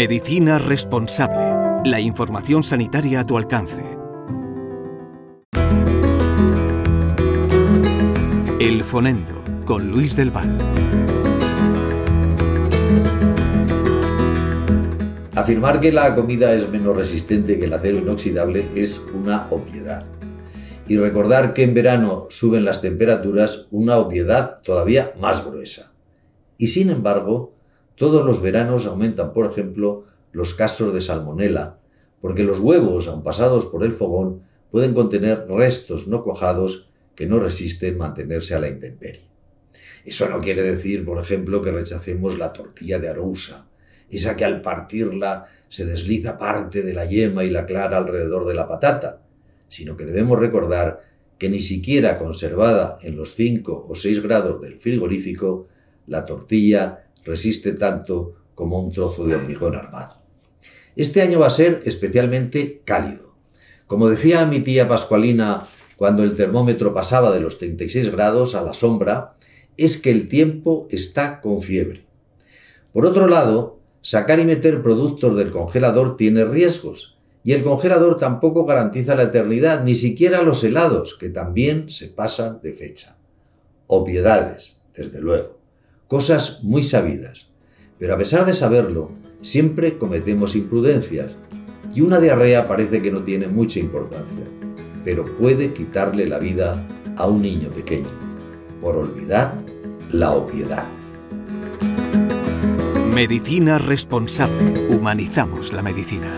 Medicina responsable. La información sanitaria a tu alcance. El Fonendo con Luis del Val. Afirmar que la comida es menos resistente que el acero inoxidable es una obviedad. Y recordar que en verano suben las temperaturas, una obviedad todavía más gruesa. Y sin embargo, todos los veranos aumentan, por ejemplo, los casos de salmonela, porque los huevos, aun pasados por el fogón, pueden contener restos no cuajados que no resisten mantenerse a la intemperie. Eso no quiere decir, por ejemplo, que rechacemos la tortilla de arousa, esa que al partirla se desliza parte de la yema y la clara alrededor de la patata, sino que debemos recordar que ni siquiera conservada en los 5 o 6 grados del frigorífico, la tortilla resiste tanto como un trozo de hormigón armado. Este año va a ser especialmente cálido. Como decía mi tía Pascualina cuando el termómetro pasaba de los 36 grados a la sombra, es que el tiempo está con fiebre. Por otro lado, sacar y meter productos del congelador tiene riesgos, y el congelador tampoco garantiza la eternidad, ni siquiera los helados, que también se pasan de fecha. Obviedades, desde luego, cosas muy sabidas. Pero a pesar de saberlo, siempre cometemos imprudencias, y una diarrea parece que no tiene mucha importancia, pero puede quitarle la vida a un niño pequeño, por olvidar la obviedad. Medicina responsable. Humanizamos la medicina.